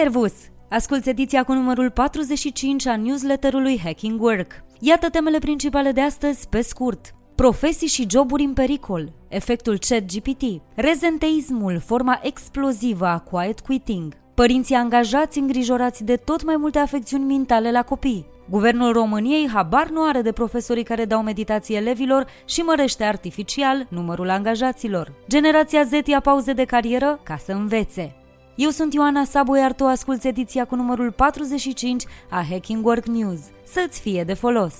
Servus! Asculți ediția cu numărul 45 a newsletterului Hacking Work. Iată temele principale de astăzi, pe scurt. Profesii și joburi în pericol, efectul ChatGPT, rezenteismul, forma explozivă a quiet quitting, părinții angajați îngrijorați de tot mai multe afecțiuni mentale la copii, Guvernul României habar nu are de profesorii care dau meditații elevilor și mărește artificial numărul angajaților. Generația Z ia pauze de carieră ca să învețe. Eu sunt Ioana Sabo, iar tu asculti ediția cu numărul 45 a Hacking Work News. Să-ți fie de folos!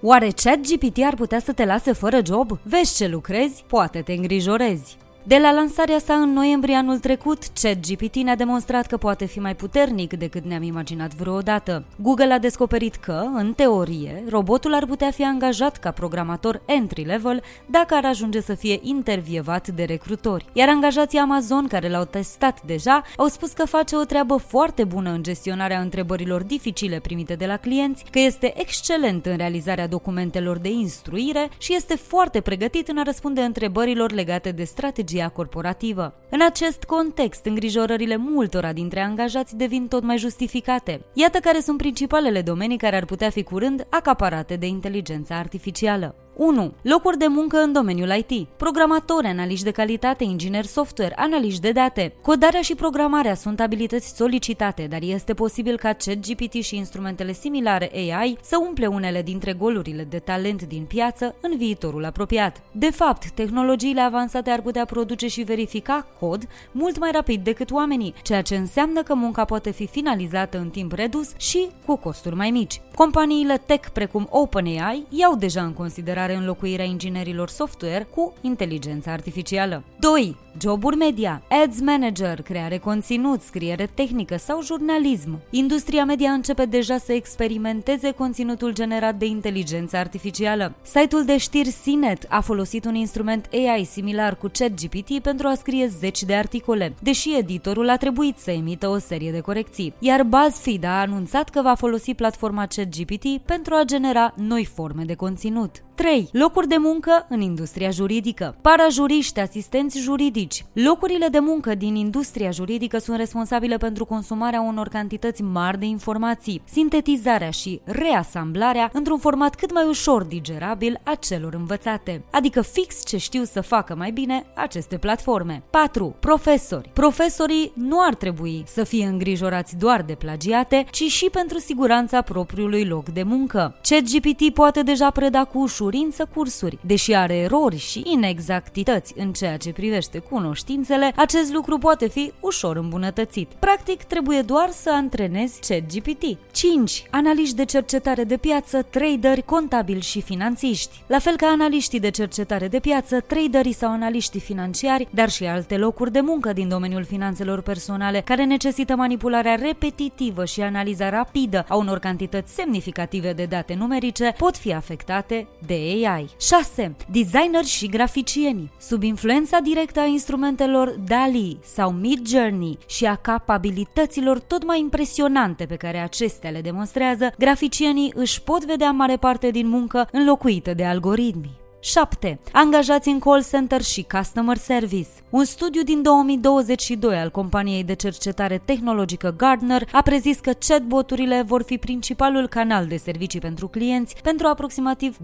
Oare ChatGPT ar putea să te lase fără job? Vezi ce lucrezi? Poate te îngrijorezi. De la lansarea sa în noiembrie anul trecut, ChatGPT ne-a demonstrat că poate fi mai puternic decât ne-am imaginat vreodată. Google a descoperit că, în teorie, robotul ar putea fi angajat ca programator entry-level dacă ar ajunge să fie intervievat de recrutori. Iar angajații Amazon care l-au testat deja au spus că face o treabă foarte bună în gestionarea întrebărilor dificile primite de la clienți, că este excelent în realizarea documentelor de instruire și este foarte pregătit în a răspunde întrebărilor legate de strategie strategia corporativă. În acest context, îngrijorările multora dintre angajați devin tot mai justificate. Iată care sunt principalele domenii care ar putea fi curând acaparate de inteligența artificială. 1. Locuri de muncă în domeniul IT. Programatori, analiști de calitate, ingineri software, analiști de date. Codarea și programarea sunt abilități solicitate, dar este posibil ca ChatGPT și instrumentele similare AI să umple unele dintre golurile de talent din piață în viitorul apropiat. De fapt, tehnologiile avansate ar putea produce și verifica cod mult mai rapid decât oamenii, ceea ce înseamnă că munca poate fi finalizată în timp redus și cu costuri mai mici. Companiile tech precum OpenAI iau deja în considerare considerare înlocuirea inginerilor software cu inteligența artificială. 2. Joburi media, ads manager, creare conținut, scriere tehnică sau jurnalism. Industria media începe deja să experimenteze conținutul generat de inteligență artificială. Site-ul de știri CNET a folosit un instrument AI similar cu ChatGPT pentru a scrie zeci de articole, deși editorul a trebuit să emită o serie de corecții. Iar BuzzFeed a anunțat că va folosi platforma ChatGPT pentru a genera noi forme de conținut. 3. Locuri de muncă în industria juridică. Parajuriști, asistenți juridici. Locurile de muncă din industria juridică sunt responsabile pentru consumarea unor cantități mari de informații, sintetizarea și reasamblarea într-un format cât mai ușor digerabil a celor învățate, adică fix ce știu să facă mai bine aceste platforme. 4. Profesori. Profesorii nu ar trebui să fie îngrijorați doar de plagiate, ci și pentru siguranța propriului loc de muncă. ChatGPT poate deja preda cu ușor ușurință cursuri. Deși are erori și inexactități în ceea ce privește cunoștințele, acest lucru poate fi ușor îmbunătățit. Practic, trebuie doar să antrenezi ChatGPT. 5. Analiști de cercetare de piață, traderi, contabili și finanțiști. La fel ca analiștii de cercetare de piață, traderii sau analiștii financiari, dar și alte locuri de muncă din domeniul finanțelor personale, care necesită manipularea repetitivă și analiza rapidă a unor cantități semnificative de date numerice, pot fi afectate de de AI. 6. Designer și graficieni. Sub influența directă a instrumentelor DALI sau Mid Journey și a capabilităților tot mai impresionante pe care acestea le demonstrează, graficienii își pot vedea mare parte din muncă înlocuită de algoritmi. 7. Angajați în call center și customer service. Un studiu din 2022 al companiei de cercetare tehnologică Gardner a prezis că chatboturile vor fi principalul canal de servicii pentru clienți pentru aproximativ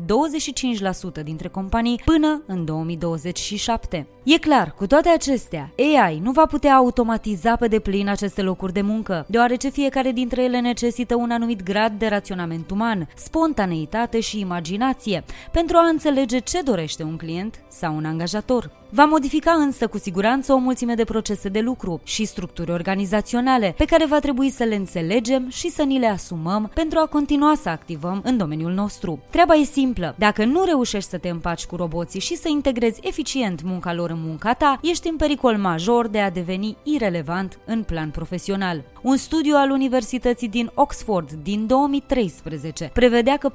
25% dintre companii până în 2027. E clar, cu toate acestea, AI nu va putea automatiza pe deplin aceste locuri de muncă, deoarece fiecare dintre ele necesită un anumit grad de raționament uman, spontaneitate și imaginație pentru a înțelege ce dorește un client sau un angajator. Va modifica însă cu siguranță o mulțime de procese de lucru și structuri organizaționale pe care va trebui să le înțelegem și să ni le asumăm pentru a continua să activăm în domeniul nostru. Treaba e simplă. Dacă nu reușești să te împaci cu roboții și să integrezi eficient munca lor în munca ta, ești în pericol major de a deveni irelevant în plan profesional. Un studiu al Universității din Oxford din 2013 prevedea că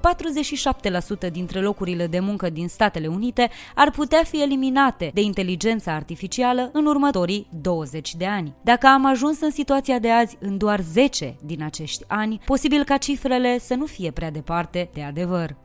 47% dintre locurile de muncă din Statele Unite ar putea fi eliminate de inteligența artificială în următorii 20 de ani. Dacă am ajuns în situația de azi în doar 10 din acești ani, posibil ca cifrele să nu fie prea departe de adevăr.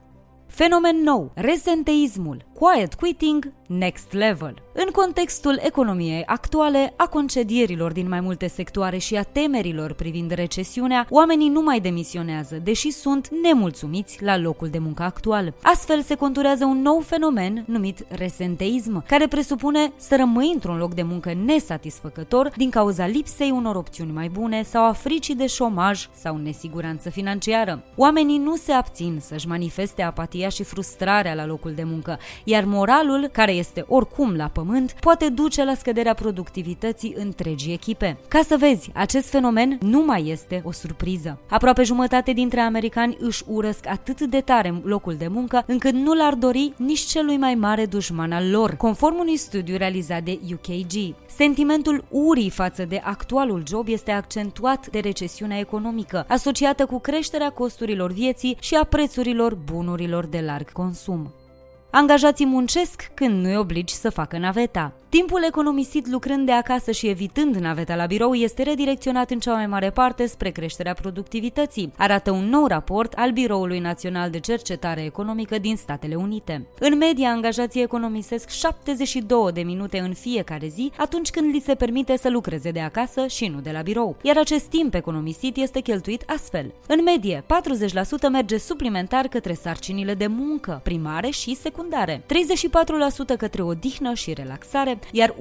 Fenomen nou, resenteismul, quiet quitting next level. În contextul economiei actuale, a concedierilor din mai multe sectoare și a temerilor privind recesiunea, oamenii nu mai demisionează, deși sunt nemulțumiți la locul de muncă actual. Astfel se conturează un nou fenomen numit resenteism, care presupune să rămâi într-un loc de muncă nesatisfăcător din cauza lipsei unor opțiuni mai bune sau a fricii de șomaj sau nesiguranță financiară. Oamenii nu se abțin să-și manifeste apatia și frustrarea la locul de muncă, iar moralul, care este oricum la pământ, poate duce la scăderea productivității întregii echipe. Ca să vezi, acest fenomen nu mai este o surpriză. Aproape jumătate dintre americani își urăsc atât de tare locul de muncă încât nu l-ar dori nici celui mai mare dușman al lor, conform unui studiu realizat de UKG. Sentimentul urii față de actualul job este accentuat de recesiunea economică, asociată cu creșterea costurilor vieții și a prețurilor bunurilor de larg consum. Angajații muncesc când nu-i obligi să facă naveta. Timpul economisit lucrând de acasă și evitând naveta la birou este redirecționat în cea mai mare parte spre creșterea productivității, arată un nou raport al Biroului Național de Cercetare Economică din Statele Unite. În medie, angajații economisesc 72 de minute în fiecare zi atunci când li se permite să lucreze de acasă și nu de la birou, iar acest timp economisit este cheltuit astfel. În medie, 40% merge suplimentar către sarcinile de muncă, primare și secundare, 34% către odihnă și relaxare, iar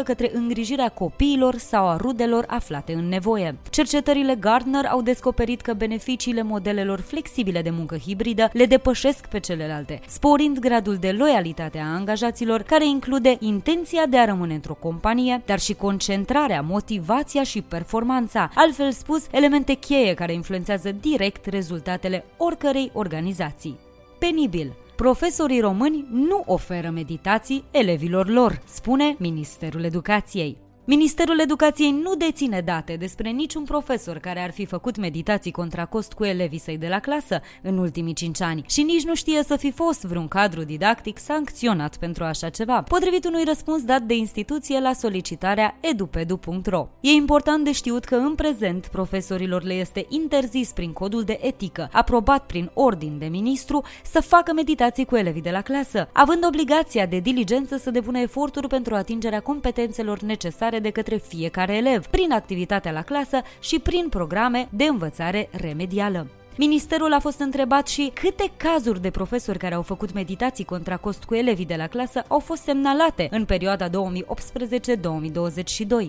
11% către îngrijirea copiilor sau a rudelor aflate în nevoie. Cercetările Gardner au descoperit că beneficiile modelelor flexibile de muncă hibridă le depășesc pe celelalte, sporind gradul de loialitate a angajaților, care include intenția de a rămâne într-o companie, dar și concentrarea, motivația și performanța, altfel spus, elemente cheie care influențează direct rezultatele oricărei organizații. Penibil profesorii români nu oferă meditații elevilor lor, spune Ministerul Educației. Ministerul Educației nu deține date despre niciun profesor care ar fi făcut meditații contra cost cu elevii săi de la clasă în ultimii 5 ani și nici nu știe să fi fost vreun cadru didactic sancționat pentru așa ceva, potrivit unui răspuns dat de instituție la solicitarea edupedu.ro. E important de știut că în prezent profesorilor le este interzis prin codul de etică, aprobat prin ordin de ministru, să facă meditații cu elevii de la clasă, având obligația de diligență să depună eforturi pentru atingerea competențelor necesare de către fiecare elev, prin activitatea la clasă și prin programe de învățare remedială. Ministerul a fost întrebat și câte cazuri de profesori care au făcut meditații contra cost cu elevii de la clasă au fost semnalate în perioada 2018-2022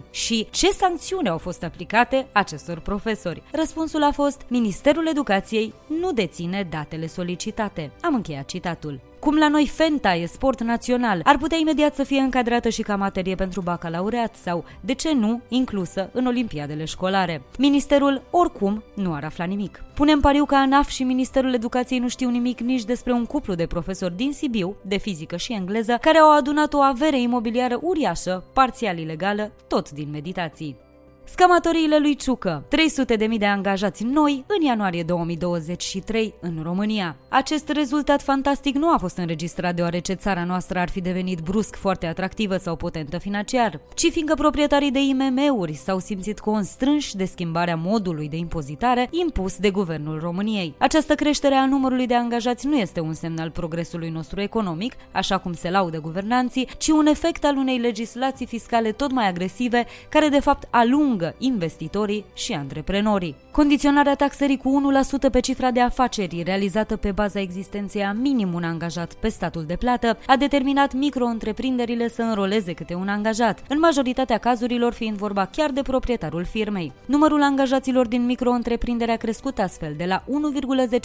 și ce sancțiuni au fost aplicate acestor profesori. Răspunsul a fost Ministerul Educației nu deține datele solicitate. Am încheiat citatul. Cum la noi Fenta e sport național, ar putea imediat să fie încadrată și ca materie pentru bacalaureat sau, de ce nu, inclusă în olimpiadele școlare. Ministerul, oricum, nu ar afla nimic. Punem pariu că ANAF și Ministerul Educației nu știu nimic nici despre un cuplu de profesori din Sibiu, de fizică și engleză, care au adunat o avere imobiliară uriașă, parțial ilegală, tot din meditații. Scamatoriile lui Ciucă, 300 de mii de angajați noi în ianuarie 2023 în România. Acest rezultat fantastic nu a fost înregistrat deoarece țara noastră ar fi devenit brusc foarte atractivă sau potentă financiar, ci fiindcă proprietarii de IMM-uri s-au simțit constrânși de schimbarea modului de impozitare impus de Guvernul României. Această creștere a numărului de angajați nu este un semn al progresului nostru economic, așa cum se laudă guvernanții, ci un efect al unei legislații fiscale tot mai agresive, care de fapt alungă atingă investitorii și antreprenorii. Condiționarea taxării cu 1% pe cifra de afaceri realizată pe baza existenței a minim un angajat pe statul de plată a determinat micro-întreprinderile să înroleze câte un angajat, în majoritatea cazurilor fiind vorba chiar de proprietarul firmei. Numărul angajaților din micro-întreprindere a crescut astfel de la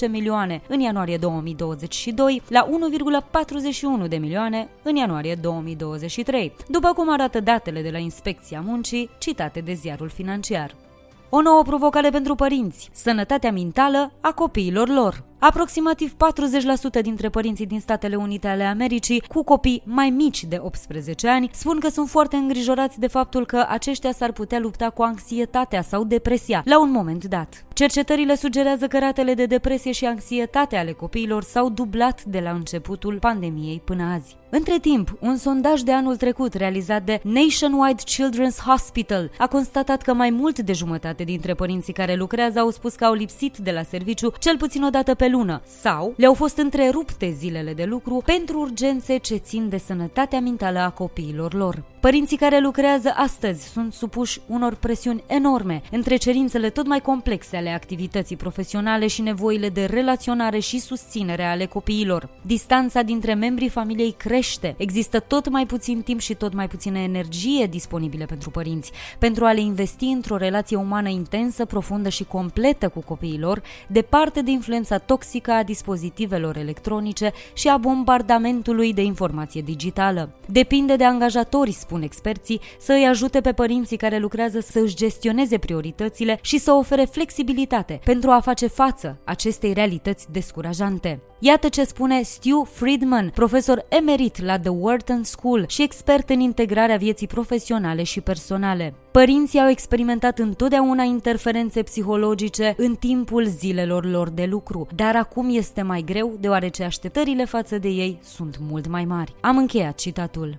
1,10 milioane în ianuarie 2022 la 1,41 de milioane în ianuarie 2023, după cum arată datele de la Inspecția Muncii citate de ziarul sectorul financiar. O nouă provocare pentru părinți, sănătatea mentală a copiilor lor. Aproximativ 40% dintre părinții din Statele Unite ale Americii cu copii mai mici de 18 ani spun că sunt foarte îngrijorați de faptul că aceștia s-ar putea lupta cu anxietatea sau depresia la un moment dat. Cercetările sugerează că ratele de depresie și anxietate ale copiilor s-au dublat de la începutul pandemiei până azi. Între timp, un sondaj de anul trecut realizat de Nationwide Children's Hospital a constatat că mai mult de jumătate dintre părinții care lucrează au spus că au lipsit de la serviciu cel puțin o dată pe lună sau le-au fost întrerupte zilele de lucru pentru urgențe ce țin de sănătatea mentală a copiilor lor. Părinții care lucrează astăzi sunt supuși unor presiuni enorme între cerințele tot mai complexe ale activității profesionale și nevoile de relaționare și susținere ale copiilor. Distanța dintre membrii familiei crește, există tot mai puțin timp și tot mai puțină energie disponibile pentru părinți, pentru a le investi într-o relație umană intensă, profundă și completă cu copiilor, departe de influența toxică a dispozitivelor electronice și a bombardamentului de informație digitală. Depinde de angajatori, spun spun experții, să îi ajute pe părinții care lucrează să își gestioneze prioritățile și să ofere flexibilitate pentru a face față acestei realități descurajante. Iată ce spune Stu Friedman, profesor emerit la The Wharton School și expert în integrarea vieții profesionale și personale. Părinții au experimentat întotdeauna interferențe psihologice în timpul zilelor lor de lucru, dar acum este mai greu deoarece așteptările față de ei sunt mult mai mari. Am încheiat citatul.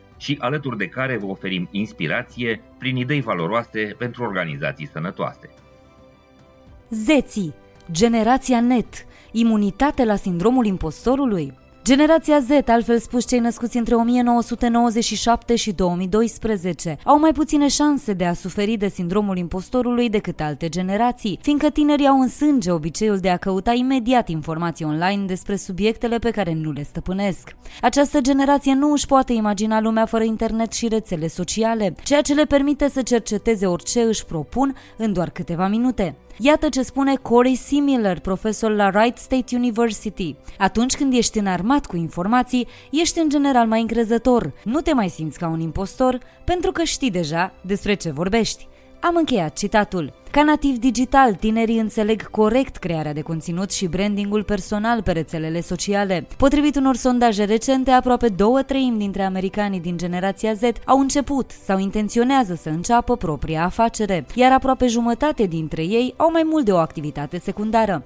și alături de care vă oferim inspirație prin idei valoroase pentru organizații sănătoase. Zeții, generația net, imunitate la sindromul impostorului? Generația Z, altfel spus cei născuți între 1997 și 2012, au mai puține șanse de a suferi de sindromul impostorului decât alte generații, fiindcă tinerii au în sânge obiceiul de a căuta imediat informații online despre subiectele pe care nu le stăpânesc. Această generație nu își poate imagina lumea fără internet și rețele sociale, ceea ce le permite să cerceteze orice își propun în doar câteva minute. Iată ce spune Corey Similler, profesor la Wright State University. Atunci când ești înarmat cu informații, ești în general mai încrezător. Nu te mai simți ca un impostor pentru că știi deja despre ce vorbești. Am încheiat citatul. Ca nativ digital, tinerii înțeleg corect crearea de conținut și brandingul personal pe rețelele sociale. Potrivit unor sondaje recente, aproape două treimi dintre americanii din generația Z au început sau intenționează să înceapă propria afacere, iar aproape jumătate dintre ei au mai mult de o activitate secundară.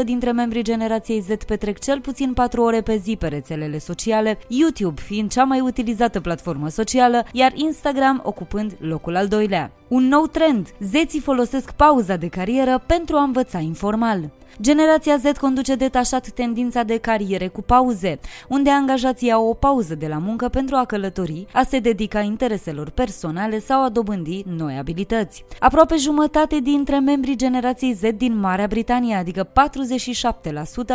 54% dintre membrii generației Z petrec cel puțin 4 ore pe zi pe rețelele sociale, YouTube fiind cea mai utilizată platformă socială, iar Instagram ocupând locul al doilea. Un nou trend, zeții folosesc pauza de carieră pentru a învăța informal. Generația Z conduce detașat tendința de cariere cu pauze, unde angajații au o pauză de la muncă pentru a călători, a se dedica intereselor personale sau a dobândi noi abilități. Aproape jumătate dintre membrii generației Z din Marea Britanie, adică 47%,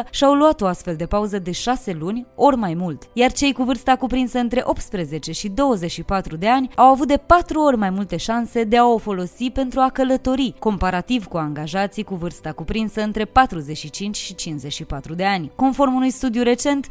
și-au luat o astfel de pauză de 6 luni, ori mai mult, iar cei cu vârsta cuprinsă între 18 și 24 de ani au avut de 4 ori mai multe șanse de a o folosi pentru a călători, comparativ cu angajații cu vârsta cuprinsă între 4 45 și 54 de ani. Conform unui studiu recent,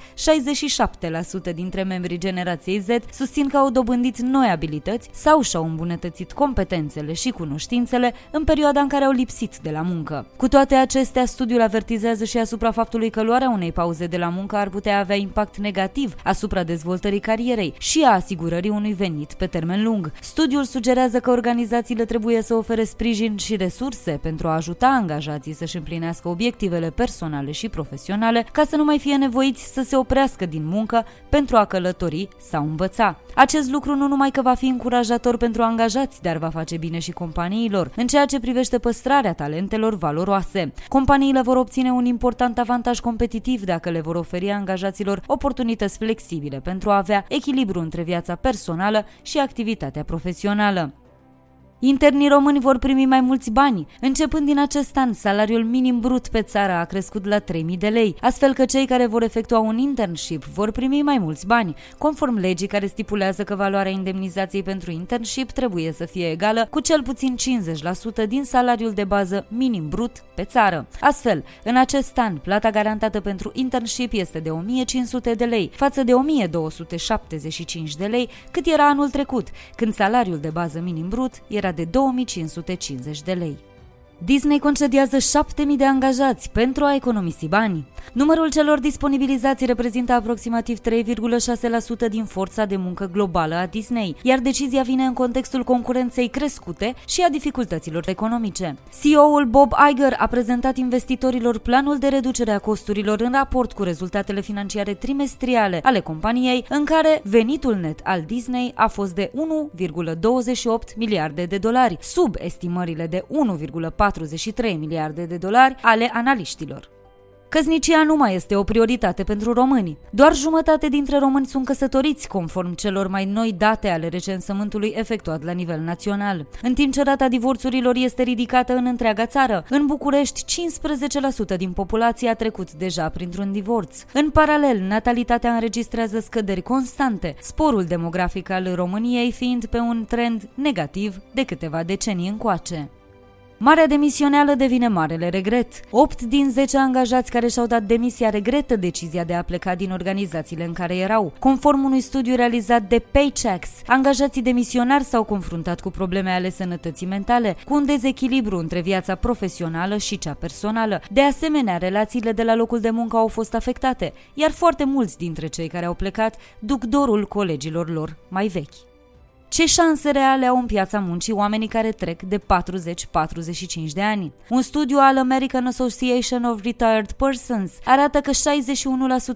67% dintre membrii generației Z susțin că au dobândit noi abilități sau și-au îmbunătățit competențele și cunoștințele în perioada în care au lipsit de la muncă. Cu toate acestea, studiul avertizează și asupra faptului că luarea unei pauze de la muncă ar putea avea impact negativ asupra dezvoltării carierei și a asigurării unui venit pe termen lung. Studiul sugerează că organizațiile trebuie să ofere sprijin și resurse pentru a ajuta angajații să-și împlinească obiective obiectivele personale și profesionale ca să nu mai fie nevoiți să se oprească din muncă pentru a călători sau învăța. Acest lucru nu numai că va fi încurajator pentru angajați, dar va face bine și companiilor, în ceea ce privește păstrarea talentelor valoroase. Companiile vor obține un important avantaj competitiv dacă le vor oferi angajaților oportunități flexibile pentru a avea echilibru între viața personală și activitatea profesională. Internii români vor primi mai mulți bani. Începând din acest an, salariul minim brut pe țară a crescut la 3000 de lei, astfel că cei care vor efectua un internship vor primi mai mulți bani, conform legii care stipulează că valoarea indemnizației pentru internship trebuie să fie egală cu cel puțin 50% din salariul de bază minim brut pe țară. Astfel, în acest an, plata garantată pentru internship este de 1500 de lei, față de 1275 de lei, cât era anul trecut, când salariul de bază minim brut era de 2550 de lei. Disney concediază 7000 de angajați pentru a economisi bani. Numărul celor disponibilizați reprezintă aproximativ 3,6% din forța de muncă globală a Disney, iar decizia vine în contextul concurenței crescute și a dificultăților economice. CEO-ul Bob Iger a prezentat investitorilor planul de reducere a costurilor în raport cu rezultatele financiare trimestriale ale companiei, în care venitul net al Disney a fost de 1,28 miliarde de dolari, sub estimările de 1,4 43 miliarde de dolari ale analiștilor. Căsnicia nu mai este o prioritate pentru români. Doar jumătate dintre români sunt căsătoriți, conform celor mai noi date ale recensământului efectuat la nivel național. În timp ce rata divorțurilor este ridicată în întreaga țară, în București 15% din populație a trecut deja printr-un divorț. În paralel, natalitatea înregistrează scăderi constante, sporul demografic al României fiind pe un trend negativ de câteva decenii încoace. Marea demisioneală devine marele regret. 8 din 10 angajați care și-au dat demisia regretă decizia de a pleca din organizațiile în care erau. Conform unui studiu realizat de Paychecks, angajații demisionari s-au confruntat cu probleme ale sănătății mentale, cu un dezechilibru între viața profesională și cea personală. De asemenea, relațiile de la locul de muncă au fost afectate, iar foarte mulți dintre cei care au plecat duc dorul colegilor lor mai vechi. Ce șanse reale au în piața muncii oamenii care trec de 40-45 de ani? Un studiu al American Association of Retired Persons arată că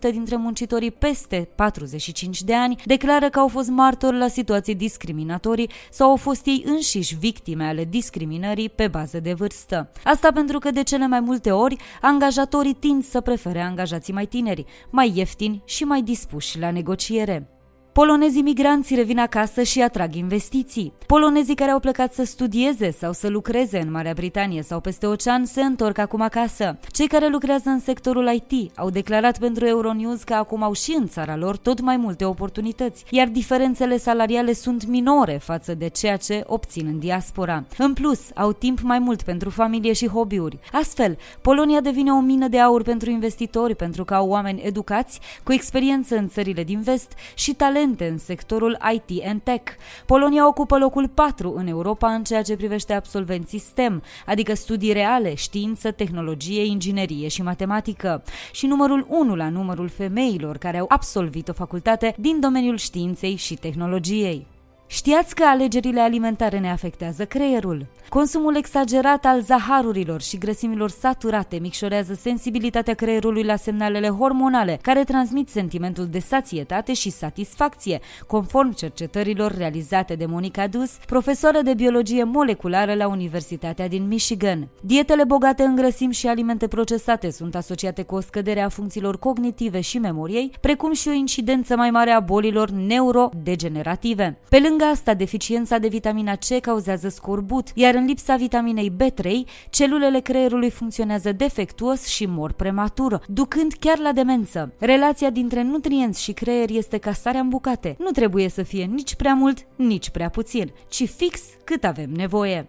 61% dintre muncitorii peste 45 de ani declară că au fost martori la situații discriminatorii sau au fost ei înșiși victime ale discriminării pe bază de vârstă. Asta pentru că de cele mai multe ori angajatorii tind să prefere angajații mai tineri, mai ieftini și mai dispuși la negociere. Polonezii migranți revin acasă și atrag investiții. Polonezii care au plecat să studieze sau să lucreze în Marea Britanie sau peste ocean se întorc acum acasă. Cei care lucrează în sectorul IT au declarat pentru Euronews că acum au și în țara lor tot mai multe oportunități, iar diferențele salariale sunt minore față de ceea ce obțin în diaspora. În plus, au timp mai mult pentru familie și hobby-uri. Astfel, Polonia devine o mină de aur pentru investitori pentru că au oameni educați, cu experiență în țările din vest și talent talente în sectorul IT and Tech. Polonia ocupă locul 4 în Europa în ceea ce privește absolvenții STEM, adică studii reale, știință, tehnologie, inginerie și matematică, și numărul 1 la numărul femeilor care au absolvit o facultate din domeniul științei și tehnologiei. Știați că alegerile alimentare ne afectează creierul? Consumul exagerat al zaharurilor și grăsimilor saturate micșorează sensibilitatea creierului la semnalele hormonale, care transmit sentimentul de sațietate și satisfacție, conform cercetărilor realizate de Monica Dus, profesoară de biologie moleculară la Universitatea din Michigan. Dietele bogate în grăsimi și alimente procesate sunt asociate cu o scădere a funcțiilor cognitive și memoriei, precum și o incidență mai mare a bolilor neurodegenerative. Pe lângă asta, deficiența de vitamina C cauzează scorbut, iar în lipsa vitaminei B3, celulele creierului funcționează defectuos și mor prematur, ducând chiar la demență. Relația dintre nutrienți și creier este ca sarea în bucate. Nu trebuie să fie nici prea mult, nici prea puțin, ci fix cât avem nevoie.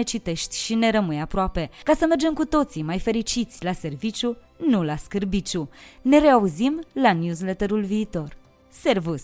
ne citești și ne rămâi aproape, ca să mergem cu toții mai fericiți la serviciu, nu la scârbiciu. Ne reauzim la newsletterul viitor. Servus!